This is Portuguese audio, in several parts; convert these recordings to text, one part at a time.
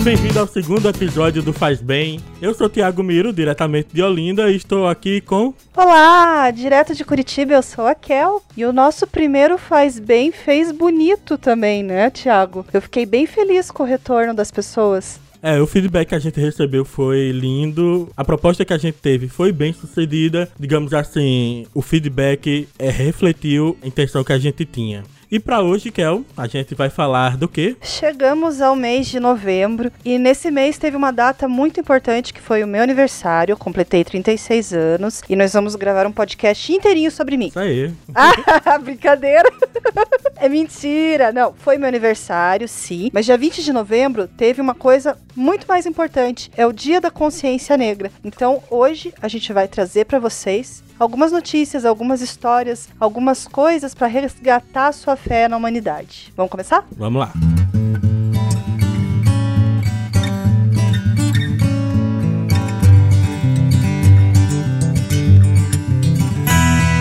Seja bem-vindo ao segundo episódio do Faz Bem. Eu sou Tiago Miro, diretamente de Olinda, e estou aqui com. Olá, direto de Curitiba, eu sou a Kel. E o nosso primeiro Faz Bem fez bonito também, né, Tiago? Eu fiquei bem feliz com o retorno das pessoas. É, o feedback que a gente recebeu foi lindo. A proposta que a gente teve foi bem sucedida. Digamos assim, o feedback é, refletiu a intenção que a gente tinha. E para hoje, Kel, a gente vai falar do quê? Chegamos ao mês de novembro e nesse mês teve uma data muito importante que foi o meu aniversário. Eu completei 36 anos e nós vamos gravar um podcast inteirinho sobre mim. Isso aí. Ah, brincadeira. é mentira. Não, foi meu aniversário, sim. Mas dia 20 de novembro teve uma coisa muito mais importante. É o Dia da Consciência Negra. Então, hoje a gente vai trazer para vocês algumas notícias, algumas histórias, algumas coisas para resgatar sua fé na humanidade. Vamos começar? Vamos lá.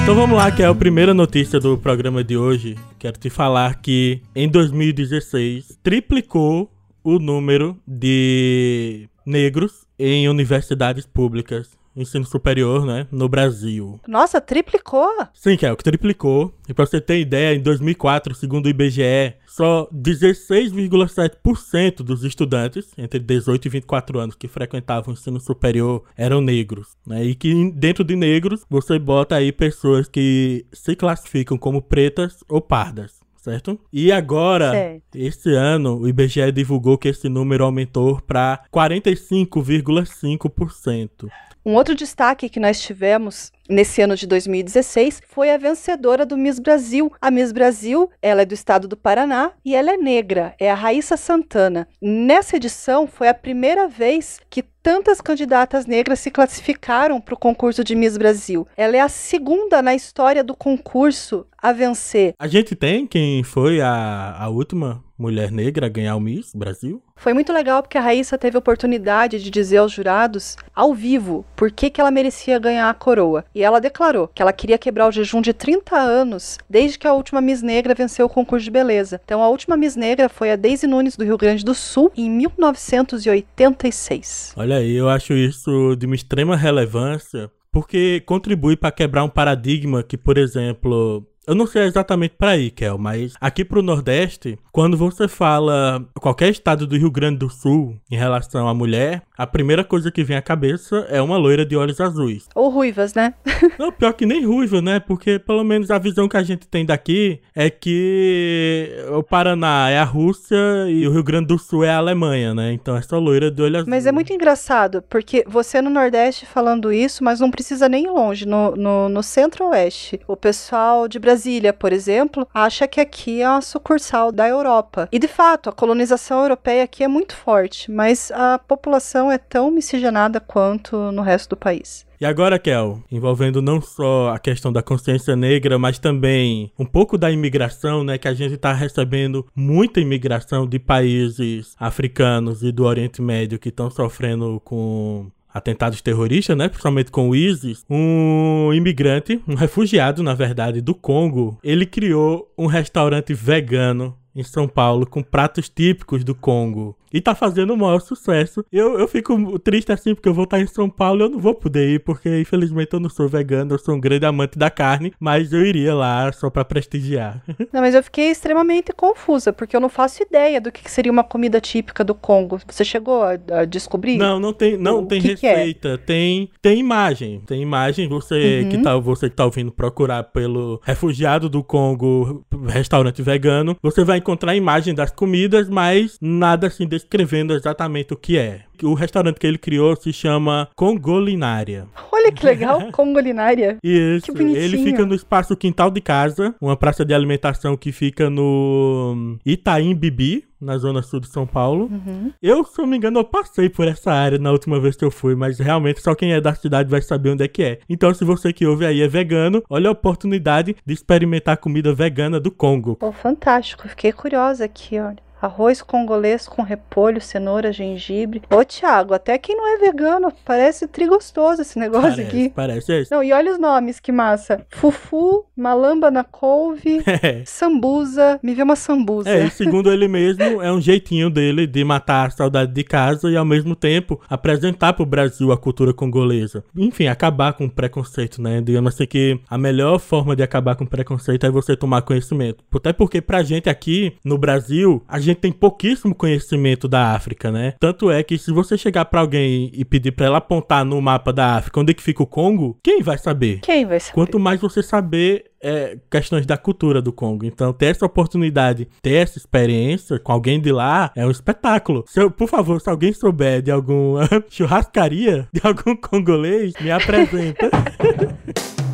Então vamos lá, que é a primeira notícia do programa de hoje. Quero te falar que em 2016 triplicou o número de negros em universidades públicas ensino superior, né, no Brasil. Nossa, triplicou? Sim, o que triplicou. E pra você ter ideia, em 2004, segundo o IBGE, só 16,7% dos estudantes entre 18 e 24 anos que frequentavam o ensino superior eram negros, né? E que dentro de negros você bota aí pessoas que se classificam como pretas ou pardas certo? E agora, certo. esse ano, o IBGE divulgou que esse número aumentou para 45,5%. Um outro destaque que nós tivemos nesse ano de 2016 foi a vencedora do Miss Brasil. A Miss Brasil, ela é do estado do Paraná e ela é negra, é a Raíssa Santana. Nessa edição foi a primeira vez que tantas candidatas negras se classificaram para o concurso de Miss Brasil. Ela é a segunda na história do concurso a vencer. A gente tem quem foi a, a última mulher negra a ganhar o Miss Brasil? Foi muito legal porque a Raíssa teve a oportunidade de dizer aos jurados, ao vivo, por que, que ela merecia ganhar a coroa. E ela declarou que ela queria quebrar o jejum de 30 anos desde que a última Miss Negra venceu o concurso de beleza. Então a última Miss Negra foi a Daisy Nunes do Rio Grande do Sul em 1986. Olha aí, eu acho isso de uma extrema relevância porque contribui para quebrar um paradigma que, por exemplo, eu não sei exatamente para aí, Kel, mas aqui pro Nordeste, quando você fala qualquer estado do Rio Grande do Sul em relação à mulher, a primeira coisa que vem à cabeça é uma loira de olhos azuis. Ou ruivas, né? não, pior que nem ruiva, né? Porque pelo menos a visão que a gente tem daqui é que o Paraná é a Rússia e o Rio Grande do Sul é a Alemanha, né? Então é só loira de olhos azuis. Mas é muito engraçado, porque você no Nordeste falando isso, mas não precisa nem ir longe, no, no, no Centro-Oeste. O pessoal de Brasília Brasília, por exemplo, acha que aqui é uma sucursal da Europa. E de fato, a colonização europeia aqui é muito forte, mas a população é tão miscigenada quanto no resto do país. E agora, Kel, envolvendo não só a questão da consciência negra, mas também um pouco da imigração, né? Que a gente está recebendo muita imigração de países africanos e do Oriente Médio que estão sofrendo com atentados terroristas, né, principalmente com o ISIS, um imigrante, um refugiado, na verdade, do Congo, ele criou um restaurante vegano em São Paulo com pratos típicos do Congo. E tá fazendo o maior sucesso. Eu, eu fico triste assim, porque eu vou estar em São Paulo e eu não vou poder ir, porque infelizmente eu não sou vegano, eu sou um grande amante da carne, mas eu iria lá só para prestigiar. Não, mas eu fiquei extremamente confusa, porque eu não faço ideia do que seria uma comida típica do Congo. Você chegou a, descobrir? Não, não tem, não o tem que receita, que é? tem tem imagem, tem imagem, você uhum. que tá você que tá ouvindo procurar pelo refugiado do Congo, restaurante vegano, você vai encontrar a imagem das comidas, mas nada assim de descrevendo exatamente o que é. O restaurante que ele criou se chama Congolinária. Olha que legal, Congolinária. Isso. Que bonitinho. Ele fica no espaço quintal de casa, uma praça de alimentação que fica no Itaim Bibi, na zona sul de São Paulo. Uhum. Eu, se não me engano, eu passei por essa área na última vez que eu fui, mas realmente só quem é da cidade vai saber onde é que é. Então, se você que ouve aí é vegano, olha a oportunidade de experimentar comida vegana do Congo. Pô, fantástico. Fiquei curiosa aqui, olha. Arroz congolês com repolho, cenoura, gengibre. Ô, Thiago, até quem não é vegano, parece trigostoso esse negócio Parece, aqui. parece esse. Não, e olha os nomes, que massa. Fufu, malamba na couve, É. sambuza. Me vê uma sambuza. É, e segundo ele mesmo, é um jeitinho dele de matar a saudade de casa e ao mesmo tempo apresentar pro Brasil a cultura congolesa. Enfim, acabar com o preconceito, né? Digamos assim que a melhor forma de acabar com o preconceito é você tomar conhecimento. Até porque pra gente aqui no Brasil, a gente tem pouquíssimo conhecimento da África, né? Tanto é que se você chegar pra alguém e pedir pra ela apontar no mapa da África onde é que fica o Congo, quem vai saber? Quem vai saber? Quanto mais você saber é, questões da cultura do Congo. Então, ter essa oportunidade, ter essa experiência com alguém de lá é um espetáculo. Se eu- por favor, se alguém souber de alguma churrascaria, de algum congolês, me apresenta.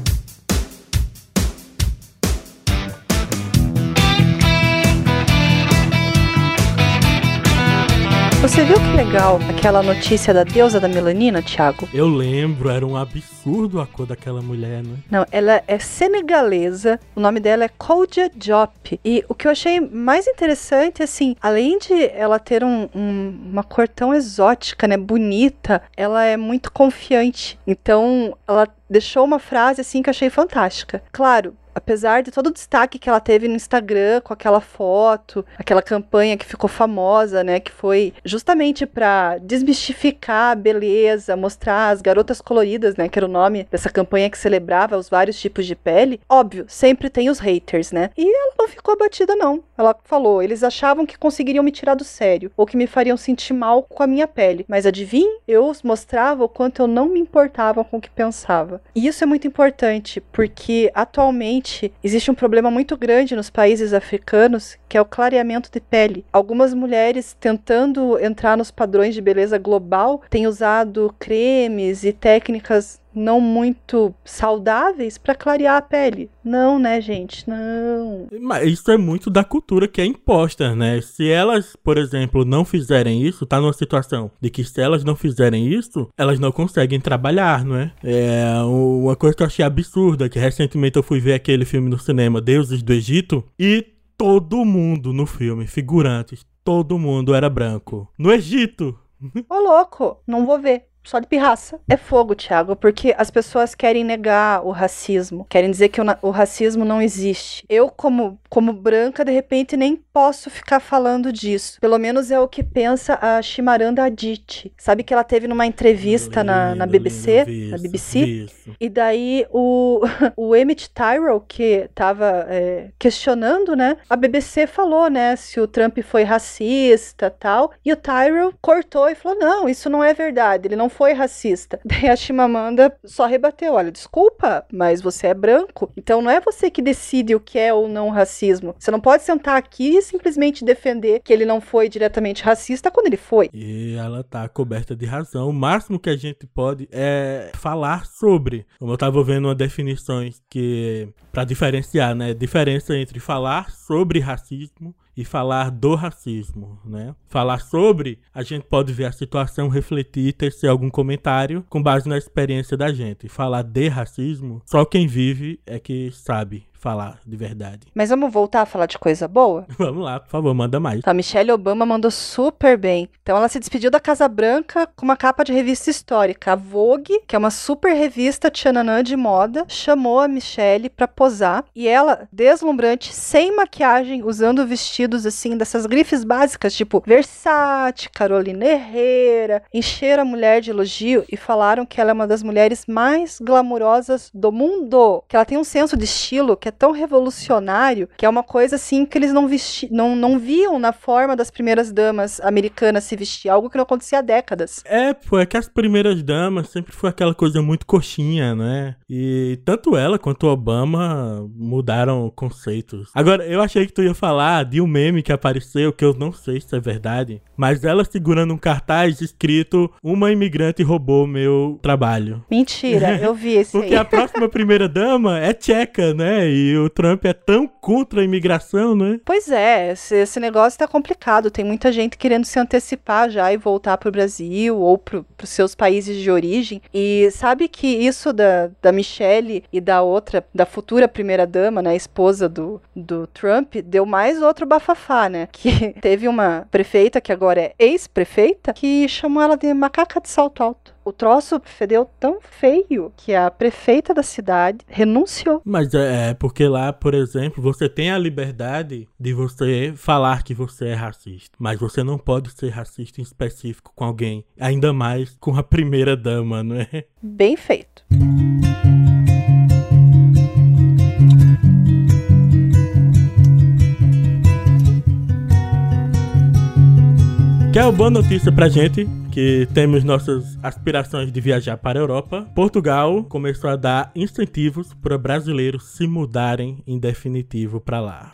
Você viu que legal aquela notícia da deusa da melanina, Thiago? Eu lembro, era um absurdo a cor daquela mulher, né? Não, ela é senegalesa, o nome dela é Kodja Diop. E o que eu achei mais interessante, assim, além de ela ter um- um- uma cor tão exótica, né, bonita, ela é muito confiante. Então, ela deixou uma frase, assim, que eu achei fantástica. Claro, apesar de todo o destaque que ela teve no Instagram com aquela foto, aquela campanha que ficou famosa, né, que foi justamente para desmistificar a beleza, mostrar as garotas coloridas, né, que era o nome dessa campanha que celebrava os vários tipos de pele. Óbvio, sempre tem os haters, né? E ela não ficou abatida não. Ela falou, eles achavam que conseguiriam me tirar do sério ou que me fariam sentir mal com a minha pele, mas adivinhe, eu os mostrava o quanto eu não me importava com o que pensava. E isso é muito importante, porque atualmente existe um problema muito grande nos países africanos, que é o clareamento de pele. Algumas mulheres tentando entrar nos padrões de beleza global têm usado cremes e técnicas não muito saudáveis para clarear a pele. Não, né, gente? Não. Mas isso é muito da cultura que é imposta, né? Se elas, por exemplo, não fizerem isso, tá numa situação de que se elas não fizerem isso, elas não conseguem trabalhar, não é? É uma coisa que eu achei absurda, que recentemente eu fui ver aquele filme no cinema, Deuses do Egito, e todo mundo no filme, figurantes, todo mundo era branco. No Egito! Ô, louco, não vou ver. Só de pirraça. É fogo, Thiago, porque as pessoas querem negar o racismo. Querem dizer que o, na- o racismo não existe. Eu, como, como branca, de repente nem posso ficar falando disso. Pelo menos é o que pensa a Chimaranda Adichie. Sabe que ela teve numa entrevista na, na Lindo, BBC? lindo, na BBC? isso. E daí o, o Emmett Tyrell, que tava é, questionando, né? A BBC falou, né, se o Trump foi racista tal. E o Tyrell cortou e falou: não, isso não é verdade, ele não foi racista. Daí a Chimamanda só rebateu: olha, desculpa, mas você é branco, então não é você que decide o que é ou não racismo. Você não pode sentar aqui e simplesmente defender que ele não foi diretamente racista quando ele foi. E ela tá coberta de razão. O máximo que a gente pode é falar sobre. Como eu tava vendo uma definições que Pra diferenciar, né, diferença entre falar sobre racismo e falar do racismo, né? Falar sobre, a gente pode ver a situação, refletir, tecer algum comentário com base na experiência da gente. Falar de racismo, só quem vive é que sabe falar de verdade. Mas vamos voltar a falar de coisa boa? Vamos lá, por favor, manda mais. A Michelle Obama mandou super bem. Então ela se despediu da Casa Branca com uma capa de revista histórica. A Vogue, que é uma super revista tchananã de moda, chamou a Michelle pra posar. E ela, deslumbrante, sem maquiagem, usando vestidos assim, dessas grifes básicas, tipo Versace, Carolina Herrera, encheram a mulher de elogio e falaram que ela é uma das mulheres mais glamurosas do mundo. Que ela tem um senso de estilo que é tão revolucionário que é uma coisa assim que eles não, vesti não, não viam na forma das primeiras damas americanas se vestir, algo que não acontecia há décadas. É, pô, é que as primeiras damas sempre foi aquela coisa muito coxinha, né? E tanto ela quanto o Obama mudaram conceitos. Agora, eu achei que tu ia falar de um meme que apareceu, que eu não sei se é verdade, mas ela segurando um cartaz escrito Uma imigrante roubou meu trabalho. Mentira, eu vi esse Porque aí. a próxima primeira dama é tcheca, né? E o Trump é tão contra a imigração, né? Pois é, esse, esse negócio tá complicado. Tem muita gente querendo se antecipar já e voltar pro Brasil ou pro, pros seus países de origem. E sabe que isso da, da Michelle e da outra, da futura primeira-dama, né, esposa do, do Trump, deu mais outro bafafá, né? Que teve uma prefeita, que agora é ex-prefeita, que chamou ela de macaca de salto alto. O troço fedeu tão feio que a prefeita da cidade renunciou. Mas é, é porque lá, por exemplo, você tem a liberdade de você falar que você é racista. Mas você não pode ser racista em específico com alguém. Ainda mais com a primeira dama, não é? Bem feito. Quer uma boa notícia pra gente? Que temos nossas aspirações de viajar para a Europa. Portugal começou a dar incentivos para brasileiros se mudarem em definitivo para lá.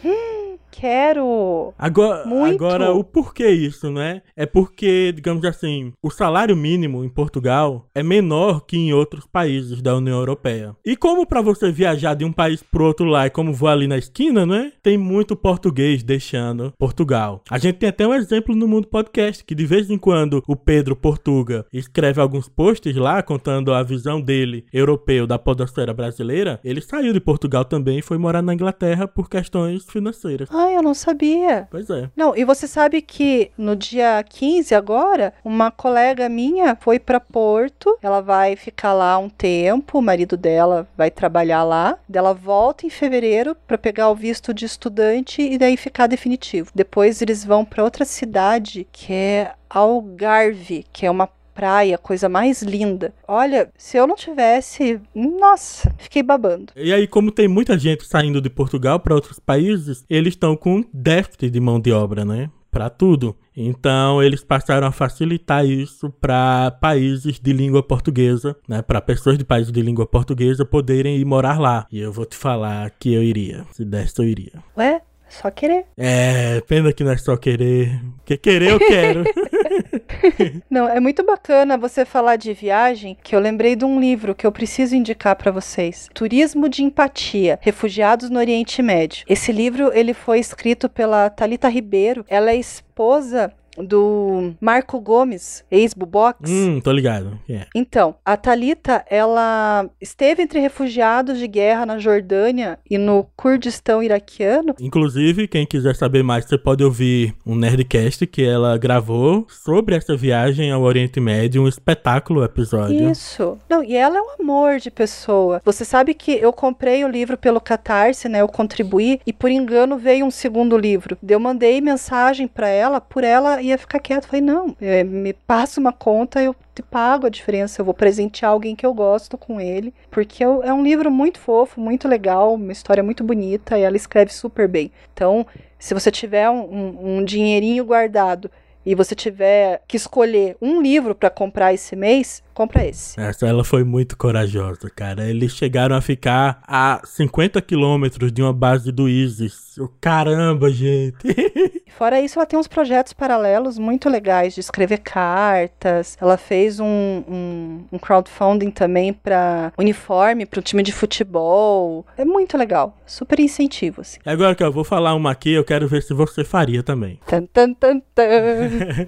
Quero! Agora, Muito. agora, o porquê isso, né? É porque, digamos assim, o salário mínimo em Portugal é menor que em outros países da União Europeia. E como para você viajar de um país pro outro lá, e como vou ali na esquina, né? Tem muito português deixando Portugal. A gente tem até um exemplo no Mundo Podcast, que de vez em quando o Pedro Portuga escreve alguns posts lá contando a visão dele, europeu, da podosfera brasileira. Ele saiu de Portugal também e foi morar na Inglaterra por questões financeiras. Ai, eu não sabia. Pois é. Não, e você sabe que no dia 15 agora, uma colega minha foi para Porto, ela vai ficar lá um tempo, o marido dela vai trabalhar lá, dela volta em fevereiro para pegar o visto de estudante e daí ficar definitivo. Depois eles vão para outra cidade que é Algarve, que é uma praia, coisa mais linda. Olha, se eu não tivesse, nossa, fiquei babando. E aí, como tem muita gente saindo de Portugal para outros países, eles estão com déficit de mão de obra, né? Para tudo. Então, eles passaram a facilitar isso para países de língua portuguesa, né? Para pessoas de países de língua portuguesa poderem ir morar lá. E eu vou te falar que eu iria. Se desse, eu iria. Ué, só querer. É, pena que não é só querer. Porque querer eu quero. Não, é muito bacana você falar de viagem, que eu lembrei de um livro que eu preciso indicar para vocês. Turismo de Empatia: Refugiados no Oriente Médio. Esse livro ele foi escrito pela Talita Ribeiro. Ela é esposa do Marco Gomes, ex-Bubox. hum, tô ligado. É. Então, a Talita, ela esteve entre refugiados de guerra na Jordânia e no Kurdistão iraquiano. Inclusive, quem quiser saber mais, você pode ouvir um Nerdcast que ela gravou sobre essa viagem ao Oriente Médio, um espetáculo episódio. Isso. Não, e ela é um amor de pessoa. Você sabe que eu comprei o livro pelo Catarse, né? Eu contribuí e por engano veio um segundo livro. Eu mandei mensagem para ela, por ela ia ficar quieta. Falei, não, é, me passa uma conta, eu te pago a diferença. Eu vou presentear alguém que eu gosto com ele. Porque eu- é um livro muito fofo, muito legal, uma história muito bonita e ela escreve super bem. Então, se você tiver um, um- um dinheirinho guardado e você tiver que escolher um livro para comprar esse mês, compra esse. Essa ela foi muito corajosa, cara. Eles chegaram a ficar a 50 quilômetros de uma base do ISIS. Caramba, gente. Fora isso, ela tem uns projetos paralelos muito legais de escrever cartas. Ela fez um, um, um crowdfunding também para uniforme para o time de futebol. É muito legal. Super incentivo, assim. Agora que eu vou falar uma aqui, eu quero ver se você faria também. Tan, tan, tan, tan.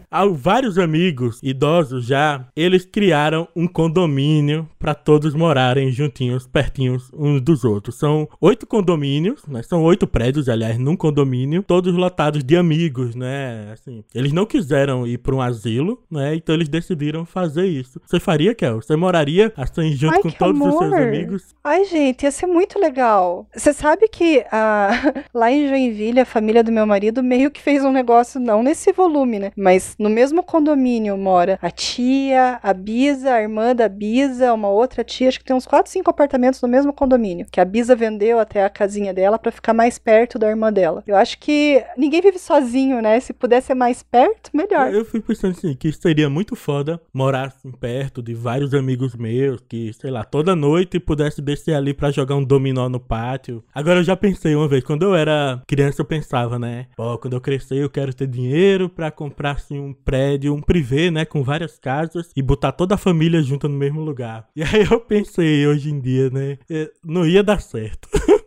Há vários amigos idosos já, eles criaram um condomínio para todos morarem juntinhos, pertinhos uns dos outros. São oito condomínios, né? São oito prédios, aliás, num condomínio, todos lotados de amigos, né? Assim, eles não quiseram ir para um asilo, né? Então eles decidiram fazer isso. Você faria, Kel? Você moraria assim junto Ai, com todos os seus amor. amigos? Ai, gente, ia ser muito legal. Você sabe que ah, lá em Joinville, a família do meu marido meio que fez um negócio, não nesse volume, né? Mas no mesmo condomínio mora a tia, a Bisa, a irmã da Bisa, uma outra tia. Acho que tem uns 4, 5 apartamentos no mesmo condomínio. Que a Bisa vendeu até a casinha dela pra ficar mais perto da irmã dela. Eu acho que ninguém vive sozinho, né? Se puder ser mais perto, melhor. Eu fico pensando assim, que seria muito foda morar assim, perto de vários amigos meus, que, sei lá, toda noite pudesse descer ali pra jogar um dominó no pátio. Agora eu já pensei uma vez, quando eu era criança eu pensava, né? Pô, quando eu crescer eu quero ter dinheiro pra comprar assim um prédio, um privê, né, com várias casas e botar toda a família junta no mesmo lugar. E aí eu pensei hoje em dia, né, eh, não ia dar certo.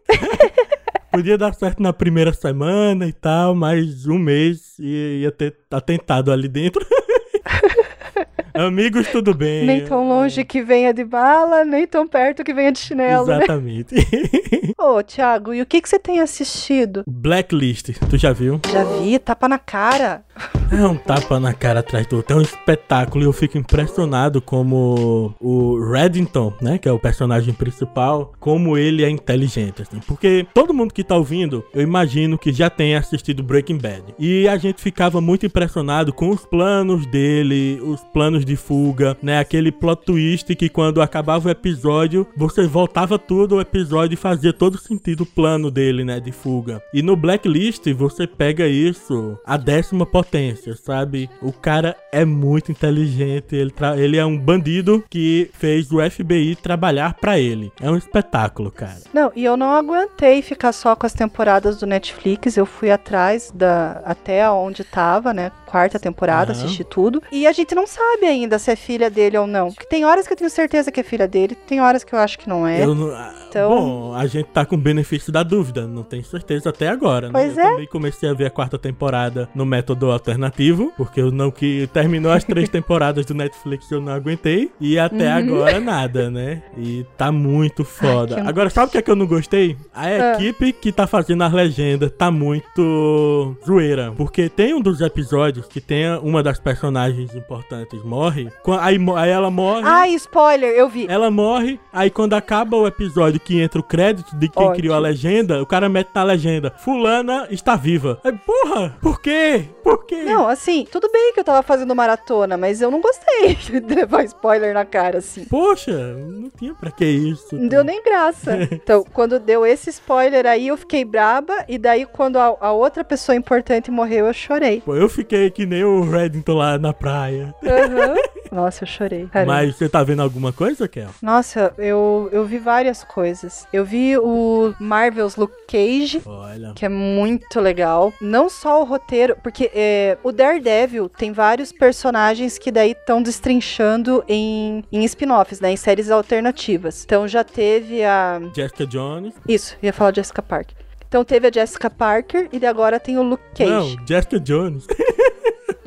Podia dar certo na primeira semana e tal, mas um mês ia ter atentado ali dentro. Amigos, tudo bem. Nem tão longe que venha de bala, nem tão perto que venha de chinelo. Né? Exatamente. Né? Ô, Thiago, e o que, que você tem assistido? Blacklist, tu já viu? Já vi, tapa na cara. É um tapa na cara atrás do outro. É um espetáculo e eu fico impressionado como o Reddington, né, que é o personagem principal, como ele é inteligente, assim. Porque todo mundo que tá ouvindo, eu imagino que já tenha assistido Breaking Bad. E a gente ficava muito impressionado com os planos dele, os planos de fuga, né, aquele plot twist que quando acabava o episódio, você voltava tudo o episódio e fazia todo sentido o plano dele, né, de fuga. E no Blacklist, você pega isso a décima potência, sabe? O cara é muito inteligente, ele, ele é um bandido que fez o FBI trabalhar para ele. É um espetáculo, cara. Não, e eu não aguentei ficar só com as temporadas do Netflix, eu fui atrás da até onde tava, né? Quarta temporada, uhum. assisti tudo. E a gente não sabe ainda se é filha dele ou não. Porque tem horas que eu tenho certeza que é filha dele, tem horas que eu acho que não é. Não, então... Bom, a gente tá com benefício da dúvida, não tenho certeza até agora, né? Pois eu é. também comecei a ver a quarta temporada no método alternativo, porque eu não que terminou as três temporadas do Netflix eu não aguentei e até uhum. agora nada, né? E tá muito foda. Ai, agora sabe o que é que eu não gostei? A ah. equipe que tá fazendo as legendas tá muito zoeira, porque tem um dos episódios que tem uma das personagens importantes morre, aí, aí ela morre. Ai, spoiler, eu vi. Ela morre, aí quando acaba o episódio que entra o crédito de quem Ótimo. criou a legenda, o cara mete na legenda: Fulana está viva. Aí, porra, por quê? Por quê? Não, assim, tudo bem que eu tava fazendo maratona, mas eu não gostei de levar spoiler na cara, assim. Poxa, não tinha pra que isso. Não deu nem graça. então, quando deu esse spoiler aí, eu fiquei braba, e daí quando a, a outra pessoa importante morreu, eu chorei. Pô, eu fiquei que nem o Reddington lá na praia. Uhum. Nossa, eu chorei. Caramba. Mas você tá vendo alguma coisa, Kel? Nossa, eu, eu vi várias coisas. Eu vi o Marvel's Luke Cage, Olha. que é muito legal. Não só o roteiro, porque é, o Daredevil tem vários personagens que daí estão destrinchando em, em spin-offs, né? Em séries alternativas. Então já teve a. Jessica Jones. Isso, ia falar Jessica Parker. Então teve a Jessica Parker e agora tem o Luke Cage. Não, Jessica Jones.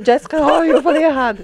Jessica, oh, eu falei errado.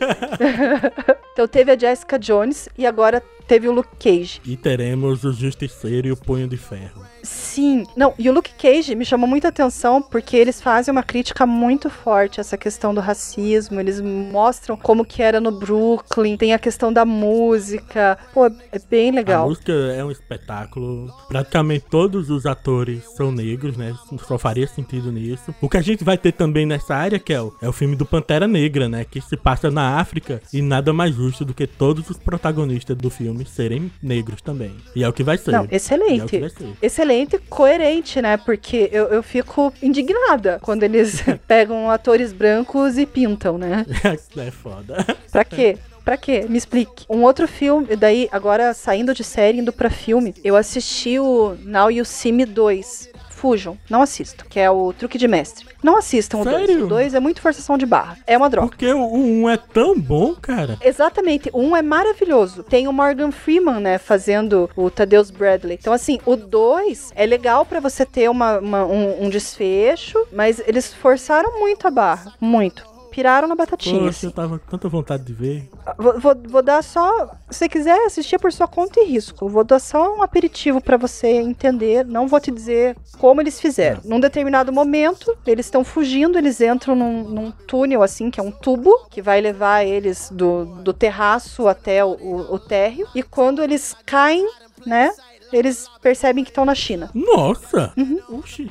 então teve a Jessica Jones e agora teve o Luke Cage. E teremos o Justiceiro e o Punho de Ferro. Sim. Não, e o Luke Cage me chamou muita atenção porque eles fazem uma crítica muito forte a essa questão do racismo. Eles mostram como que era no Brooklyn, tem a questão da música. Pô, é bem legal. A música é um espetáculo. Praticamente todos os atores são negros, né? Só faria sentido nisso. O que a gente vai ter também nessa área, Kel, é o filme do Pantera Negra, né? Que se passa na África e nada mais justo do que todos os protagonistas do filme serem negros também. E é o que vai ser. Não, excelente. É ser. Excelente excelente, coerente, né? Porque eu, eu fico indignada quando eles pegam atores brancos e pintam, né? é foda. Pra quê? Pra quê? Me explique. Um outro filme, daí, agora saindo de série, indo pra filme, eu assisti o Now You See Me 2 fujam, não assistam, que é o truque de mestre. Não assistam Sério? o 2. O 2 é muito forçação de barra. É uma droga. Porque o 1 um é tão bom, cara. Exatamente. O 1 um é maravilhoso. Tem o Morgan Freeman, né, fazendo o Thaddeus Bradley. Então, assim, o 2 é legal para você ter uma, uma um, um desfecho, mas eles forçaram muito a barra. Muito piraram na batatinha. Poxa, assim. eu tava com tanta vontade de ver. Vou, vou, vou, dar só. Se você quiser assistir por sua conta e risco. Vou dar só um aperitivo para você entender. Não vou te dizer como eles fizeram. Num determinado momento, eles estão fugindo, eles entram num, num, túnel, assim, que é um tubo, que vai levar eles do, do terraço até o, o, o térreo. E quando eles caem, né? Eles percebem que estão na China. Nossa! Uhum. Oxi.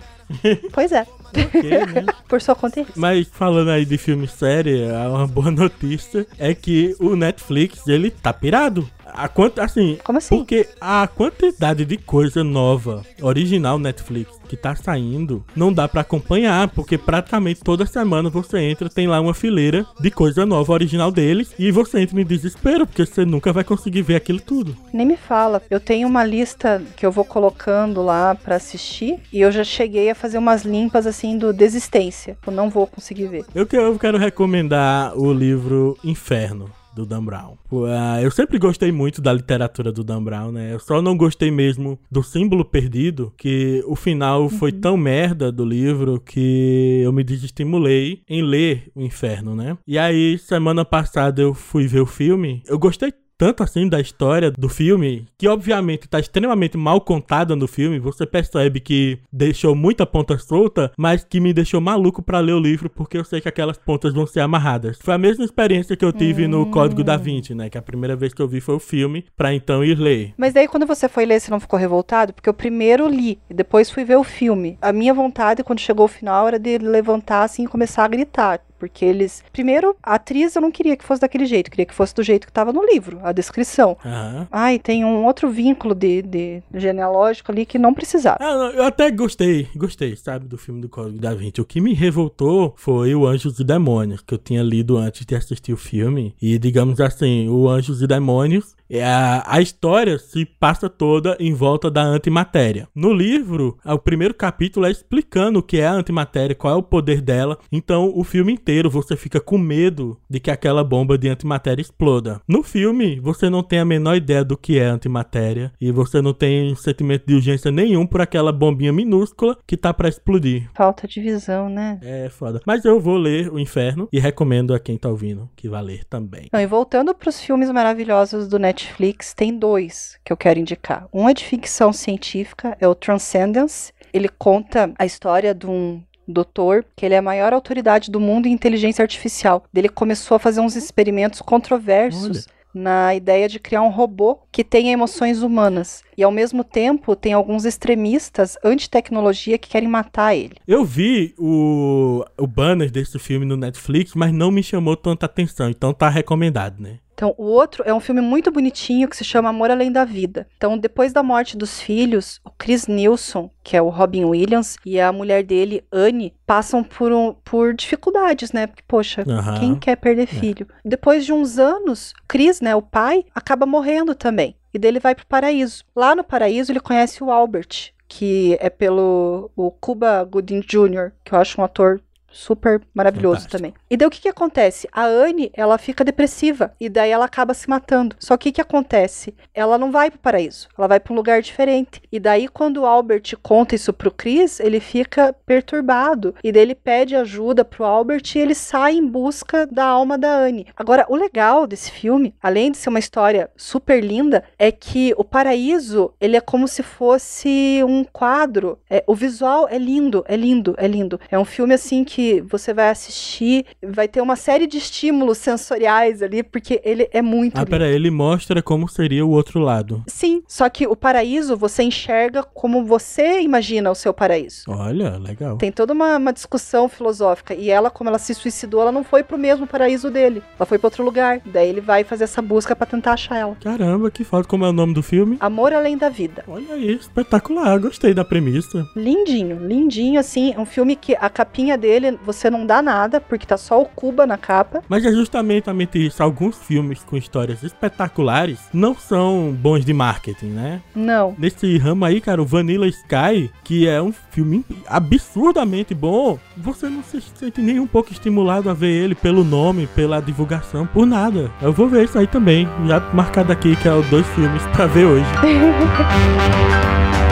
Pois é. Okay, né? Por sua conta é Mas falando aí de filme série, uma boa notícia é que o Netflix, ele tá pirado. A quant, assim, Como assim? Porque a quantidade de coisa nova, original Netflix, que tá saindo, não dá para acompanhar, porque praticamente toda semana você entra, tem lá uma fileira de coisa nova original deles, e você entra em desespero, porque você nunca vai conseguir ver aquilo tudo. Nem me fala. Eu tenho uma lista que eu vou colocando lá para assistir, e eu já cheguei a fazer umas limpas assim do desistência. Eu não vou conseguir ver. Eu, eu quero recomendar o livro Inferno do Dan Brown. Uh, eu sempre gostei muito da literatura do Dan Brown, né? Eu só não gostei mesmo do símbolo perdido, que o final uhum. foi tão merda do livro que eu me desestimulei em ler O Inferno, né? E aí, semana passada eu fui ver o filme. Eu gostei tanto assim da história do filme, que obviamente tá extremamente mal contada no filme, você percebe que deixou muita ponta solta, mas que me deixou maluco para ler o livro, porque eu sei que aquelas pontas vão ser amarradas. Foi a mesma experiência que eu tive hum. no Código da Vinci, né? Que a primeira vez que eu vi foi o filme, pra então ir ler. Mas daí quando você foi ler, você não ficou revoltado? Porque eu primeiro li, e depois fui ver o filme. A minha vontade, quando chegou o final, era de levantar assim e começar a gritar. Porque eles. Primeiro, a atriz eu não queria que fosse daquele jeito, queria que fosse do jeito que estava no livro, a descrição. Uhum. Ai, tem um outro vínculo de, de genealógico ali que não precisava. Ah, não, eu até gostei, gostei, sabe, do filme do Código da Vinci. O que me revoltou foi o Anjos e Demônios, que eu tinha lido antes de assistir o filme. E, digamos assim, o Anjos e Demônios a, a história se passa toda em volta da antimatéria. No livro, o primeiro capítulo é explicando o que é a antimatéria, qual é o poder dela. Então, o filme inteiro você fica com medo de que aquela bomba de antimatéria exploda. No filme, você não tem a menor ideia do que é antimatéria e você não tem sentimento de urgência nenhum por aquela bombinha minúscula que tá para explodir. Falta de visão, né? É foda. Mas eu vou ler O Inferno e recomendo a quem tá ouvindo que vá ler também. Não, e voltando pros filmes maravilhosos do Netflix Netflix tem dois que eu quero indicar. Um é de ficção científica, é o Transcendence. Ele conta a história de um doutor, que ele é a maior autoridade do mundo em inteligência artificial. Ele começou a fazer uns experimentos controversos Olha na ideia de criar um robô que tenha emoções humanas. E ao mesmo tempo tem alguns extremistas anti-tecnologia que querem matar ele. Eu vi o, o banner desse filme no Netflix, mas não me chamou tanta atenção, então tá recomendado, né? Então, o outro é um filme muito bonitinho que se chama Amor Além da Vida. Então, depois da morte dos filhos, o Chris Nilsson, que é o Robin Williams, e a mulher dele, Anne, passam por, um, por dificuldades, né? Porque, poxa, uhum. quem quer perder é. filho? É. Depois de uns anos, Chris, né, o pai, acaba morrendo também. E dele vai pro paraíso. Lá no paraíso, ele conhece o Albert, que é pelo o Cuba Gooding Jr., que eu acho um ator super maravilhoso Fantástico. também. E daí o que que acontece? A Anne, ela fica depressiva e daí ela acaba se matando. Só que o que acontece? Ela não vai pro paraíso, ela vai para um lugar diferente. E daí quando o Albert conta isso pro Chris, ele fica perturbado e daí ele pede ajuda pro Albert e ele sai em busca da alma da Anne. Agora, o legal desse filme, além de ser uma história super linda, é que o paraíso, ele é como se fosse um quadro. É, o visual é lindo, é lindo, é lindo. É um filme assim que você vai assistir, vai ter uma série de estímulos sensoriais ali, porque ele é muito. Ah, lindo. pera, ele mostra como seria o outro lado. Sim, só que o paraíso você enxerga como você imagina o seu paraíso. Olha, legal. Tem toda uma, uma discussão filosófica. E ela, como ela se suicidou, ela não foi pro mesmo paraíso dele. Ela foi para outro lugar. Daí ele vai fazer essa busca para tentar achar ela. Caramba, que foda. Como é o nome do filme? Amor Além da Vida. Olha aí, espetacular. Gostei da premissa. Lindinho, lindinho, assim. É um filme que a capinha dele você não dá nada, porque tá só o Cuba na capa. Mas é justamente isso. Alguns filmes com histórias espetaculares não são bons de marketing, né? Não. Nesse ramo aí, cara, o Vanilla Sky, que é um filme absurdamente bom, você não se sente nem um pouco estimulado a ver ele pelo nome, pela divulgação, por nada. Eu vou ver isso aí também. Já marcado aqui que é os dois filmes pra ver hoje.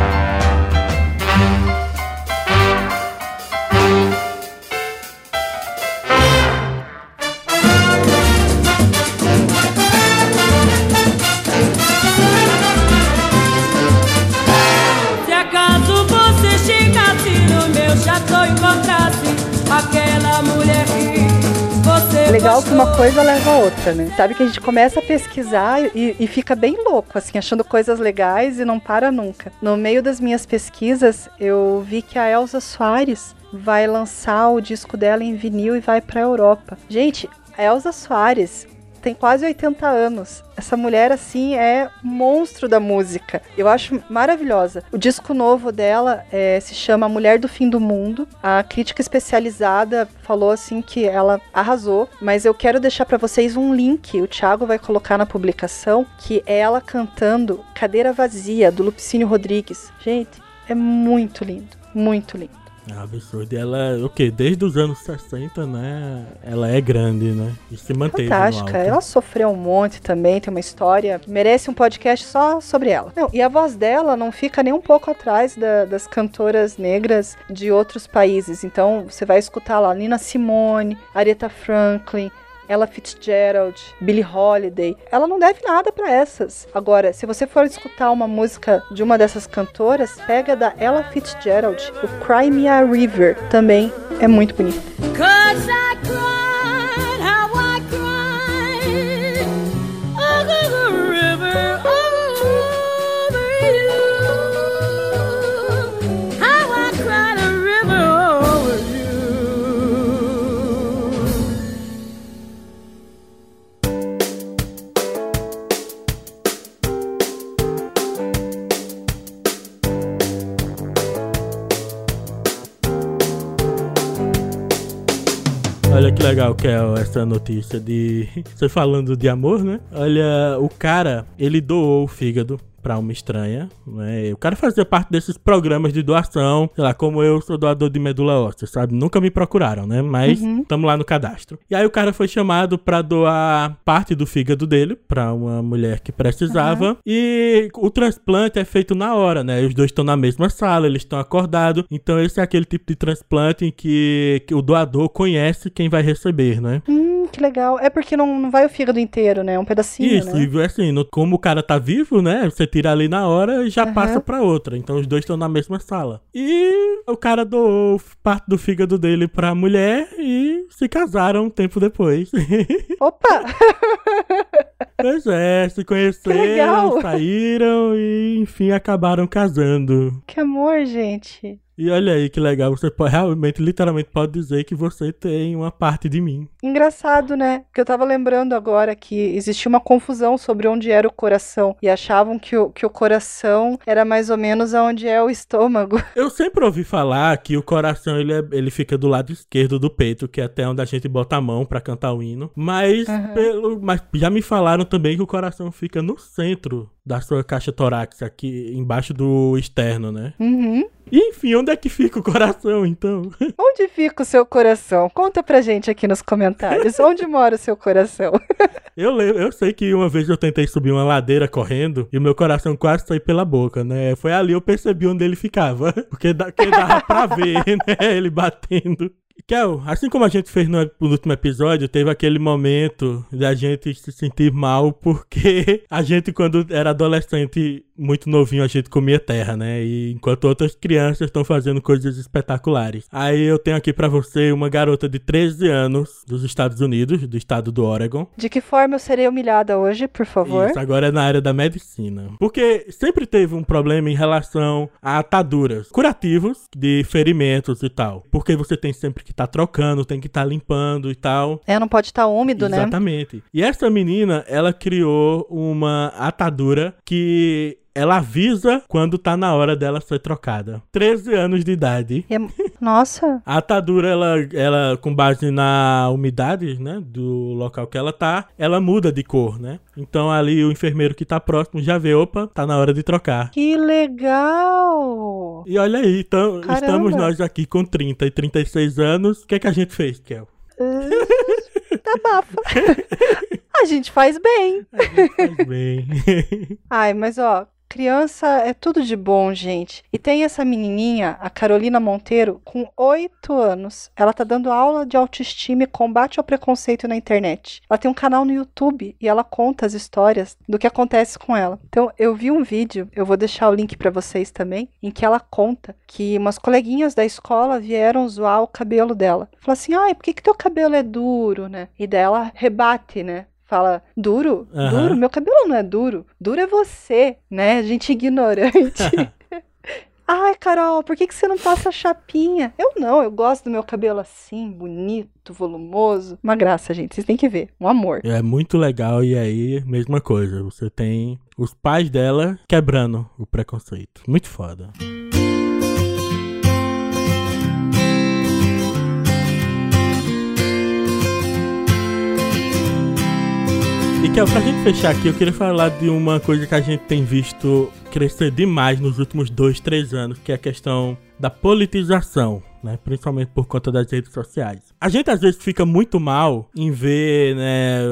coisa leva a outra, né? Sabe que a gente começa a pesquisar e, e, fica bem louco, assim, achando coisas legais e não para nunca. No meio das minhas pesquisas, eu vi que a Elsa Soares vai lançar o disco dela em vinil e vai para a Europa. Gente, a Elsa Soares tem quase 80 anos. Essa mulher, assim, é monstro da música. Eu acho maravilhosa. O disco novo dela é, se chama Mulher do Fim do Mundo. A crítica especializada falou, assim, que ela arrasou. Mas eu quero deixar para vocês um link, o Thiago vai colocar na publicação, que é ela cantando Cadeira Vazia, do Lupicínio Rodrigues. Gente, é muito lindo, muito lindo. É absurdo. E ela, o okay, Desde os anos 60, né? Ela é grande, né? E se manteve. Fantástica. Ela sofreu um monte também, tem uma história. Merece um podcast só sobre ela. Não, e a voz dela não fica nem um pouco atrás da, das cantoras negras de outros países. Então, você vai escutar lá Nina Simone, Aretha Franklin, ella Fitzgerald, Billie Holiday. Ela não deve nada para essas. Agora, se você for escutar uma música de uma dessas cantoras, pega da Ella Fitzgerald, o Cry Me a River, também é muito bonito. Que legal que é essa notícia de você falando de amor, né? Olha, o cara, ele doou o fígado para uma estranha, né? O cara fazia parte desses programas de doação, sei lá, como eu sou doador de medula óssea, sabe? Nunca me procuraram, né? Mas estamos uhum. lá no cadastro. E aí o cara foi chamado para doar parte do fígado dele para uma mulher que precisava uhum. e o transplante é feito na hora, né? Os dois estão na mesma sala, eles estão acordados. Então esse é aquele tipo de transplante em que, que o doador conhece quem vai receber, né? Hum, que legal. É porque não, não vai o fígado inteiro, né? É um pedacinho, Isso, né? e assim, no, como o cara tá vivo, né? Você tira ali na hora e já uhum. passa pra outra. Então os dois estão na mesma sala. E o cara doou parte do fígado dele pra mulher e se casaram um tempo depois. Opa! Pois é, se conheceram, saíram e enfim acabaram casando. Que amor, gente. E olha aí que legal, você pode, realmente, literalmente pode dizer que você tem uma parte de mim. Engraçado, né? Porque eu tava lembrando agora que existia uma confusão sobre onde era o coração. E achavam que o, que o coração era mais ou menos onde é o estômago. Eu sempre ouvi falar que o coração ele, é, ele fica do lado esquerdo do peito, que é até onde a gente bota a mão para cantar o hino. Mas, uhum. pelo, mas já me falaram também que o coração fica no centro da sua caixa torácica, aqui embaixo do externo, né? Uhum. E, enfim, onde é que fica o coração, então? Onde fica o seu coração? Conta pra gente aqui nos comentários. onde mora o seu coração? eu, eu sei que uma vez eu tentei subir uma ladeira correndo e o meu coração quase saiu pela boca, né? Foi ali eu percebi onde ele ficava. Porque, da, porque dava pra ver, né? Ele batendo. Kel, assim como a gente fez no, no, último episódio, teve aquele momento da gente se sentir mal porque a gente, quando era adolescente, muito novinho, a gente comia terra, né? E enquanto outras crianças estão fazendo coisas espetaculares. Aí eu tenho aqui para você uma garota de 13 anos dos Estados Unidos, do estado do Oregon. De que forma eu serei humilhada hoje, por favor? Isso, agora é na área da medicina. Porque sempre teve um problema em relação a ataduras curativos de ferimentos e tal. Porque você tem sempre que estar tá trocando, tem que estar tá limpando e tal. É, não pode estar tá úmido, Exatamente. né? Exatamente. E essa menina, ela criou uma atadura que ela avisa quando tá na hora dela ser trocada. 13 anos de idade. É... Nossa. A atadura, ela, ela, com base na umidade, né, do local que ela tá, ela muda de cor, né? Então ali o enfermeiro que tá próximo já vê, opa, tá na hora de trocar. Que legal! E olha aí, então, estamos nós aqui com 30 e 36 anos. O que é que a gente fez, Kel? Uh, tá bafa. A gente faz bem. A gente faz bem. Ai, mas ó, Criança é tudo de bom, gente. E tem essa menininha, a Carolina Monteiro, com oito anos. Ela tá dando aula de autoestima e combate ao preconceito na internet. Ela tem um canal no YouTube e ela conta as histórias do que acontece com ela. Então, eu vi um vídeo, eu vou deixar o link para vocês também, em que ela conta que umas coleguinhas da escola vieram zoar o cabelo dela. Falou assim: ai, por que, que teu cabelo é duro, né? E dela rebate, né? Fala duro, uhum. duro, meu cabelo não é duro, duro é você, né? Gente ignorante. Ai, Carol, por que, que você não passa chapinha? Eu não, eu gosto do meu cabelo assim, bonito, volumoso. Uma graça, gente, vocês têm que ver. Um amor. É muito legal, e aí, mesma coisa. Você tem os pais dela quebrando o preconceito. Muito foda. E que pra gente fechar aqui, eu queria falar de uma coisa que a gente tem visto crescer demais nos últimos dois, três anos, que é a questão da politização né? Principalmente por conta das redes sociais. A gente às vezes fica muito mal em ver, né,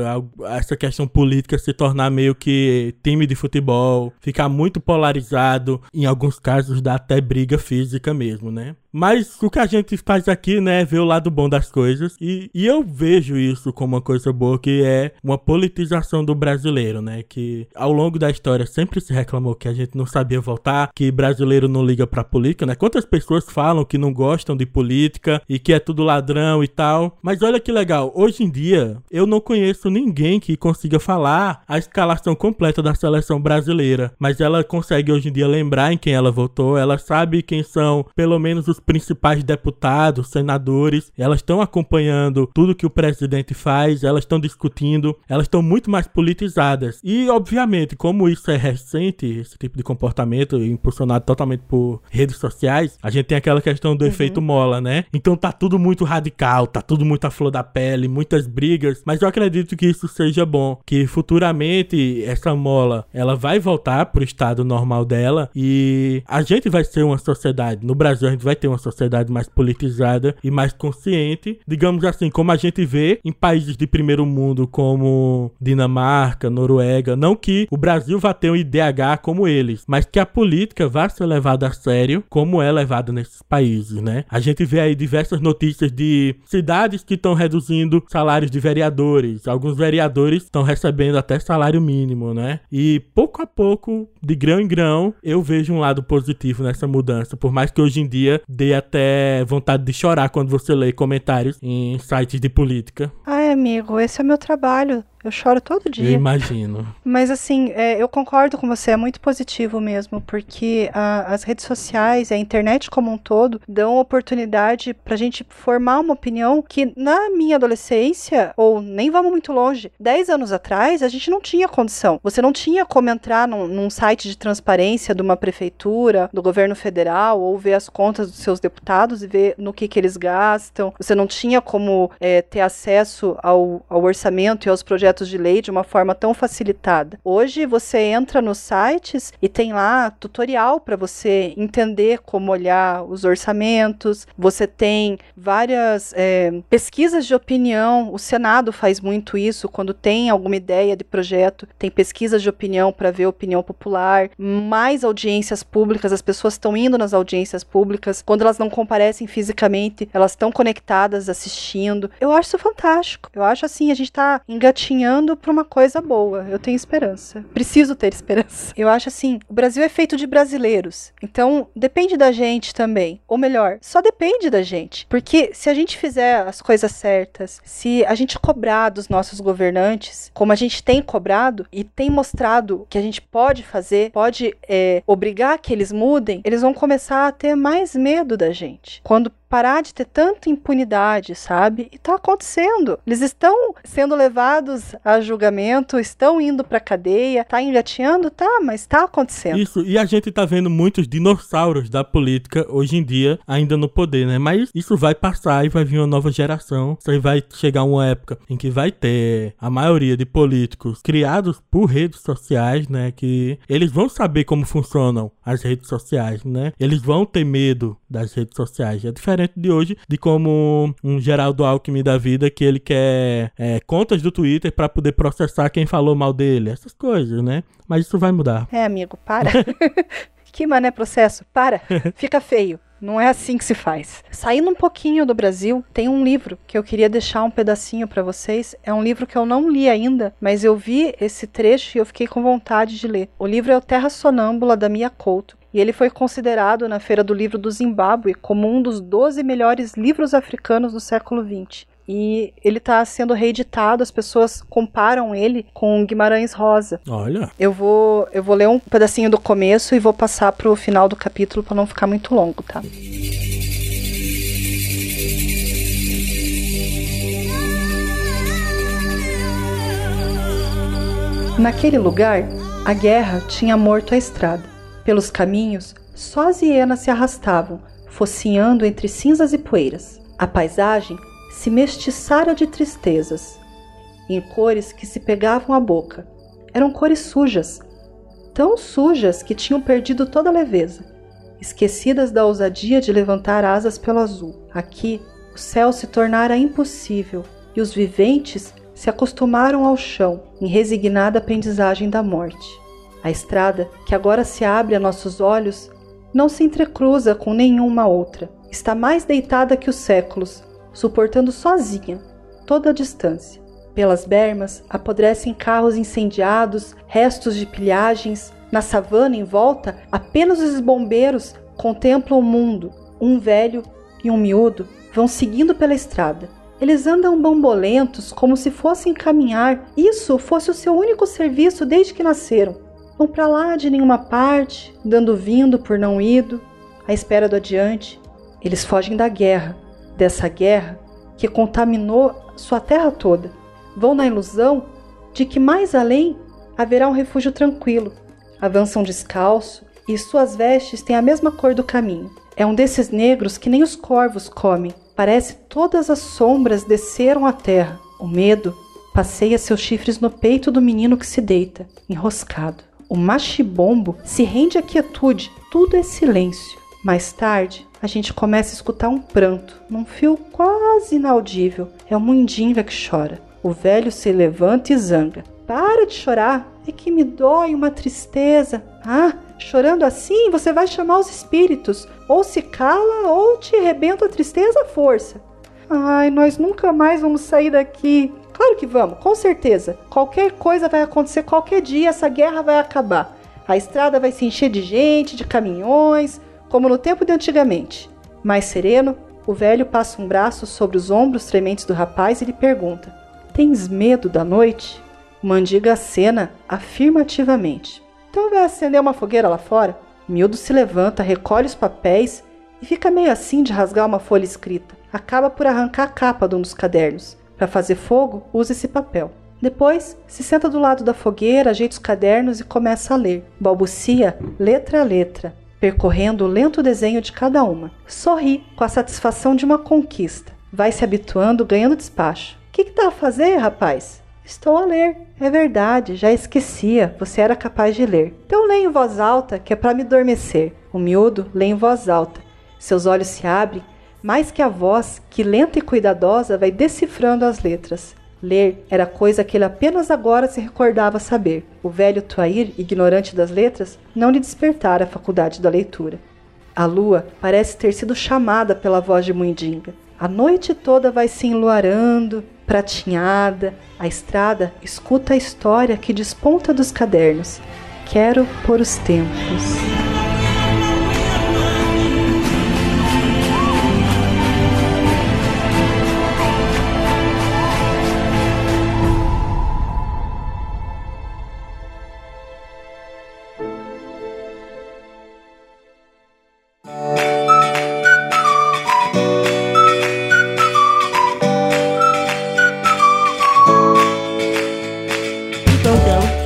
essa questão política se tornar meio que time de futebol, ficar muito polarizado, em alguns casos dá até briga física mesmo, né? Mas o que a gente faz aqui, né, é ver o lado bom das coisas. E, e eu vejo isso como uma coisa boa, que é uma politização do brasileiro, né? Que ao longo da história sempre se reclamou que a gente não sabia votar, que brasileiro não liga pra política, né? Quantas pessoas falam que não gostam de política e que é tudo ladrão e tal. Mas olha que legal, hoje em dia eu não conheço ninguém que consiga falar a escalação completa da seleção brasileira. Mas ela consegue hoje em dia lembrar em quem ela votou, ela sabe quem são pelo menos os principais deputados, senadores, elas estão acompanhando tudo que o presidente faz, elas estão discutindo, elas estão muito mais politizadas. E, obviamente, como isso é recente, esse tipo de comportamento, impulsionado totalmente por redes sociais, a gente tem aquela questão do uhum. efeito mola, né? Então tá tudo muito radical, tá tudo muito à flor da pele, muitas brigas, mas eu acredito que isso seja bom, que futuramente essa mola, ela vai voltar pro estado normal dela e a gente vai ser uma sociedade, no Brasil a gente vai ter uma sociedade mais politizada e mais consciente, digamos assim, como a gente vê em países de primeiro mundo como Dinamarca, Noruega, não que o Brasil vá ter um IDH como eles, mas que a política vá ser levada a sério como é levada nesses países, né? A gente vê aí diversas notícias de cidades que estão reduzindo salários de vereadores, alguns vereadores estão recebendo até salário mínimo, né? E pouco a pouco, de grão em grão, eu vejo um lado positivo nessa mudança, por mais que hoje em dia dê até vontade de chorar quando você lê comentários em sites de política. Ai, amigo, esse é o meu trabalho. Eu choro todo dia. Eu imagino. Mas assim, é, eu concordo com você, é muito positivo mesmo, porque a, as redes sociais, a internet como um todo, dão oportunidade pra gente formar uma opinião que na minha adolescência, ou nem vamos muito longe, 10 anos atrás, a gente não tinha condição. Você não tinha como entrar num, num site de transparência de uma prefeitura, do governo federal, ou ver as contas dos seus deputados e ver no que, que eles gastam. Você não tinha como é, ter acesso ao, ao orçamento e aos projetos projetos de lei de uma forma tão facilitada. Hoje você entra nos sites e tem lá tutorial para você entender como olhar os orçamentos. Você tem várias é, pesquisas de opinião. O Senado faz muito isso quando tem alguma ideia de projeto. Tem pesquisas de opinião para ver opinião popular. Mais audiências públicas. As pessoas estão indo nas audiências públicas. Quando elas não comparecem fisicamente, elas estão conectadas assistindo. Eu acho isso fantástico. Eu acho assim, a gente está engatinhando caminhando para uma coisa boa. Eu tenho esperança. Preciso ter esperança. Eu acho assim, o Brasil é feito de brasileiros. Então, depende da gente também. Ou melhor, só depende da gente. Porque se a gente fizer as coisas certas, se a gente cobrar dos nossos governantes, como a gente tem cobrado e tem mostrado que a gente pode fazer, pode é, obrigar que eles mudem, eles vão começar a ter mais medo da gente. Quando parar de ter tanta impunidade, sabe? E tá acontecendo. Eles estão sendo levados a julgamento, estão indo pra cadeia, tá engateando, tá, mas tá acontecendo. Isso, e a gente tá vendo muitos dinossauros da política hoje em dia ainda no poder, né? Mas isso vai passar e vai vir uma nova geração. Isso aí vai chegar uma época em que vai ter a maioria de políticos criados por redes sociais, né? Que eles vão saber como funcionam as redes sociais, né? Eles vão ter medo das redes sociais. É diferente diferente de hoje, de como um Geraldo Alckmin da vida que ele quer é, contas do Twitter para poder processar quem falou mal dele, essas coisas, né? Mas isso vai mudar. É, amigo, para. que mané processo, para. Fica feio. Não é assim que se faz. Saindo um pouquinho do Brasil, tem um livro que eu queria deixar um pedacinho para vocês. É um livro que eu não li ainda, mas eu vi esse trecho e eu fiquei com vontade de ler. O livro é O Terra Sonâmbula da Mia Couto e ele foi considerado na Feira do Livro do Zimbábue como um dos 12 melhores livros africanos do século XX. E ele está sendo reeditado, as pessoas comparam ele com Guimarães Rosa. Olha. Eu vou, eu vou ler um pedacinho do começo e vou passar para o final do capítulo para não ficar muito longo, tá? Naquele lugar, a guerra tinha morto a estrada. Pelos caminhos, só as hienas se arrastavam, focinhando entre cinzas e poeiras. A paisagem se mestiçara de tristezas, em cores que se pegavam à boca. Eram cores sujas, tão sujas que tinham perdido toda a leveza. esquecidas da ousadia de levantar asas pelo azul. Aqui, o céu se tornara impossível e os viventes se acostumaram ao chão, em resignada aprendizagem da morte. A estrada, que agora se abre a nossos olhos, não se entrecruza com nenhuma outra. Está mais deitada que os séculos, suportando sozinha toda a distância. Pelas bermas apodrecem carros incendiados, restos de pilhagens. Na savana em volta, apenas os bombeiros contemplam o mundo. Um velho e um miúdo vão seguindo pela estrada. Eles andam bambolentos, como se fossem caminhar. Isso fosse o seu único serviço desde que nasceram. Vão para lá de nenhuma parte, dando vindo por não ido, à espera do adiante. Eles fogem da guerra, dessa guerra que contaminou sua terra toda. Vão na ilusão de que mais além haverá um refúgio tranquilo. Avançam descalço e suas vestes têm a mesma cor do caminho. É um desses negros que nem os corvos comem. Parece todas as sombras desceram à terra. O medo passeia seus chifres no peito do menino que se deita, enroscado. O machibombo se rende à quietude, tudo é silêncio. Mais tarde, a gente começa a escutar um pranto, num fio quase inaudível. É o Mundinga que chora. O velho se levanta e zanga. Para de chorar, é que me dói uma tristeza. Ah, chorando assim você vai chamar os espíritos. Ou se cala ou te rebenta a tristeza à força. Ai, nós nunca mais vamos sair daqui. Claro que vamos, com certeza. Qualquer coisa vai acontecer qualquer dia, essa guerra vai acabar. A estrada vai se encher de gente, de caminhões, como no tempo de antigamente. Mais sereno, o velho passa um braço sobre os ombros trementes do rapaz e lhe pergunta: Tens medo da noite? Mandiga acena afirmativamente. Então vai acender uma fogueira lá fora? Mildo se levanta, recolhe os papéis e fica meio assim de rasgar uma folha escrita. Acaba por arrancar a capa de um dos cadernos. Para fazer fogo, usa esse papel. Depois, se senta do lado da fogueira, ajeita os cadernos e começa a ler. Balbucia letra a letra, percorrendo o lento desenho de cada uma. Sorri com a satisfação de uma conquista. Vai se habituando, ganhando despacho. O que, que tá a fazer, rapaz? Estou a ler. É verdade, já esquecia, você era capaz de ler. Então leia em voz alta, que é para me adormecer. O miúdo lê em voz alta. Seus olhos se abrem, mais que a voz, que lenta e cuidadosa vai decifrando as letras. Ler era coisa que ele apenas agora se recordava saber. O velho Tuair, ignorante das letras, não lhe despertara a faculdade da leitura. A lua parece ter sido chamada pela voz de Muindinga. A noite toda vai se enluarando, pratinhada. A estrada escuta a história que desponta dos cadernos. Quero por os tempos.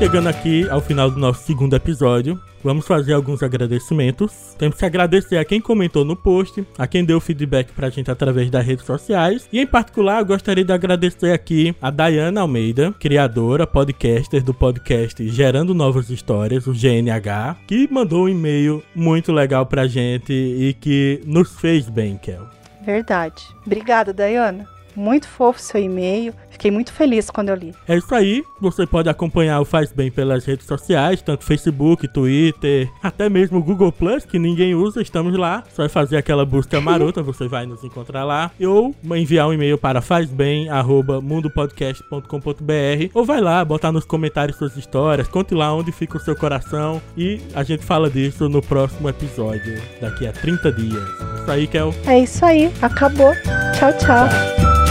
Chegando aqui ao final do nosso segundo episódio. Vamos fazer alguns agradecimentos. Temos que agradecer a quem comentou no post, a quem deu feedback pra gente através das redes sociais. E em particular, eu gostaria de agradecer aqui a Dayana Almeida, criadora, podcaster do podcast Gerando Novas Histórias, o GNH, que mandou um e-mail muito legal pra gente e que nos fez bem, Kel. Verdade. Obrigada, Dayana. Muito fofo seu e-mail. Fiquei muito feliz quando eu li. É isso aí. Você pode acompanhar o Faz Bem pelas redes sociais, tanto Facebook, Twitter, até mesmo o Google Plus, que ninguém usa, estamos lá. Só é fazer aquela busca marota, você vai nos encontrar lá. Ou enviar um e-mail para fazbem@mundopodcast.com.br ou vai lá, botar nos comentários suas histórias, conte lá onde fica o seu coração e a gente fala disso no próximo episódio, daqui a 30 dias. Isso aí, Kel. É isso aí. Acabou. tchau. tchau. tchau.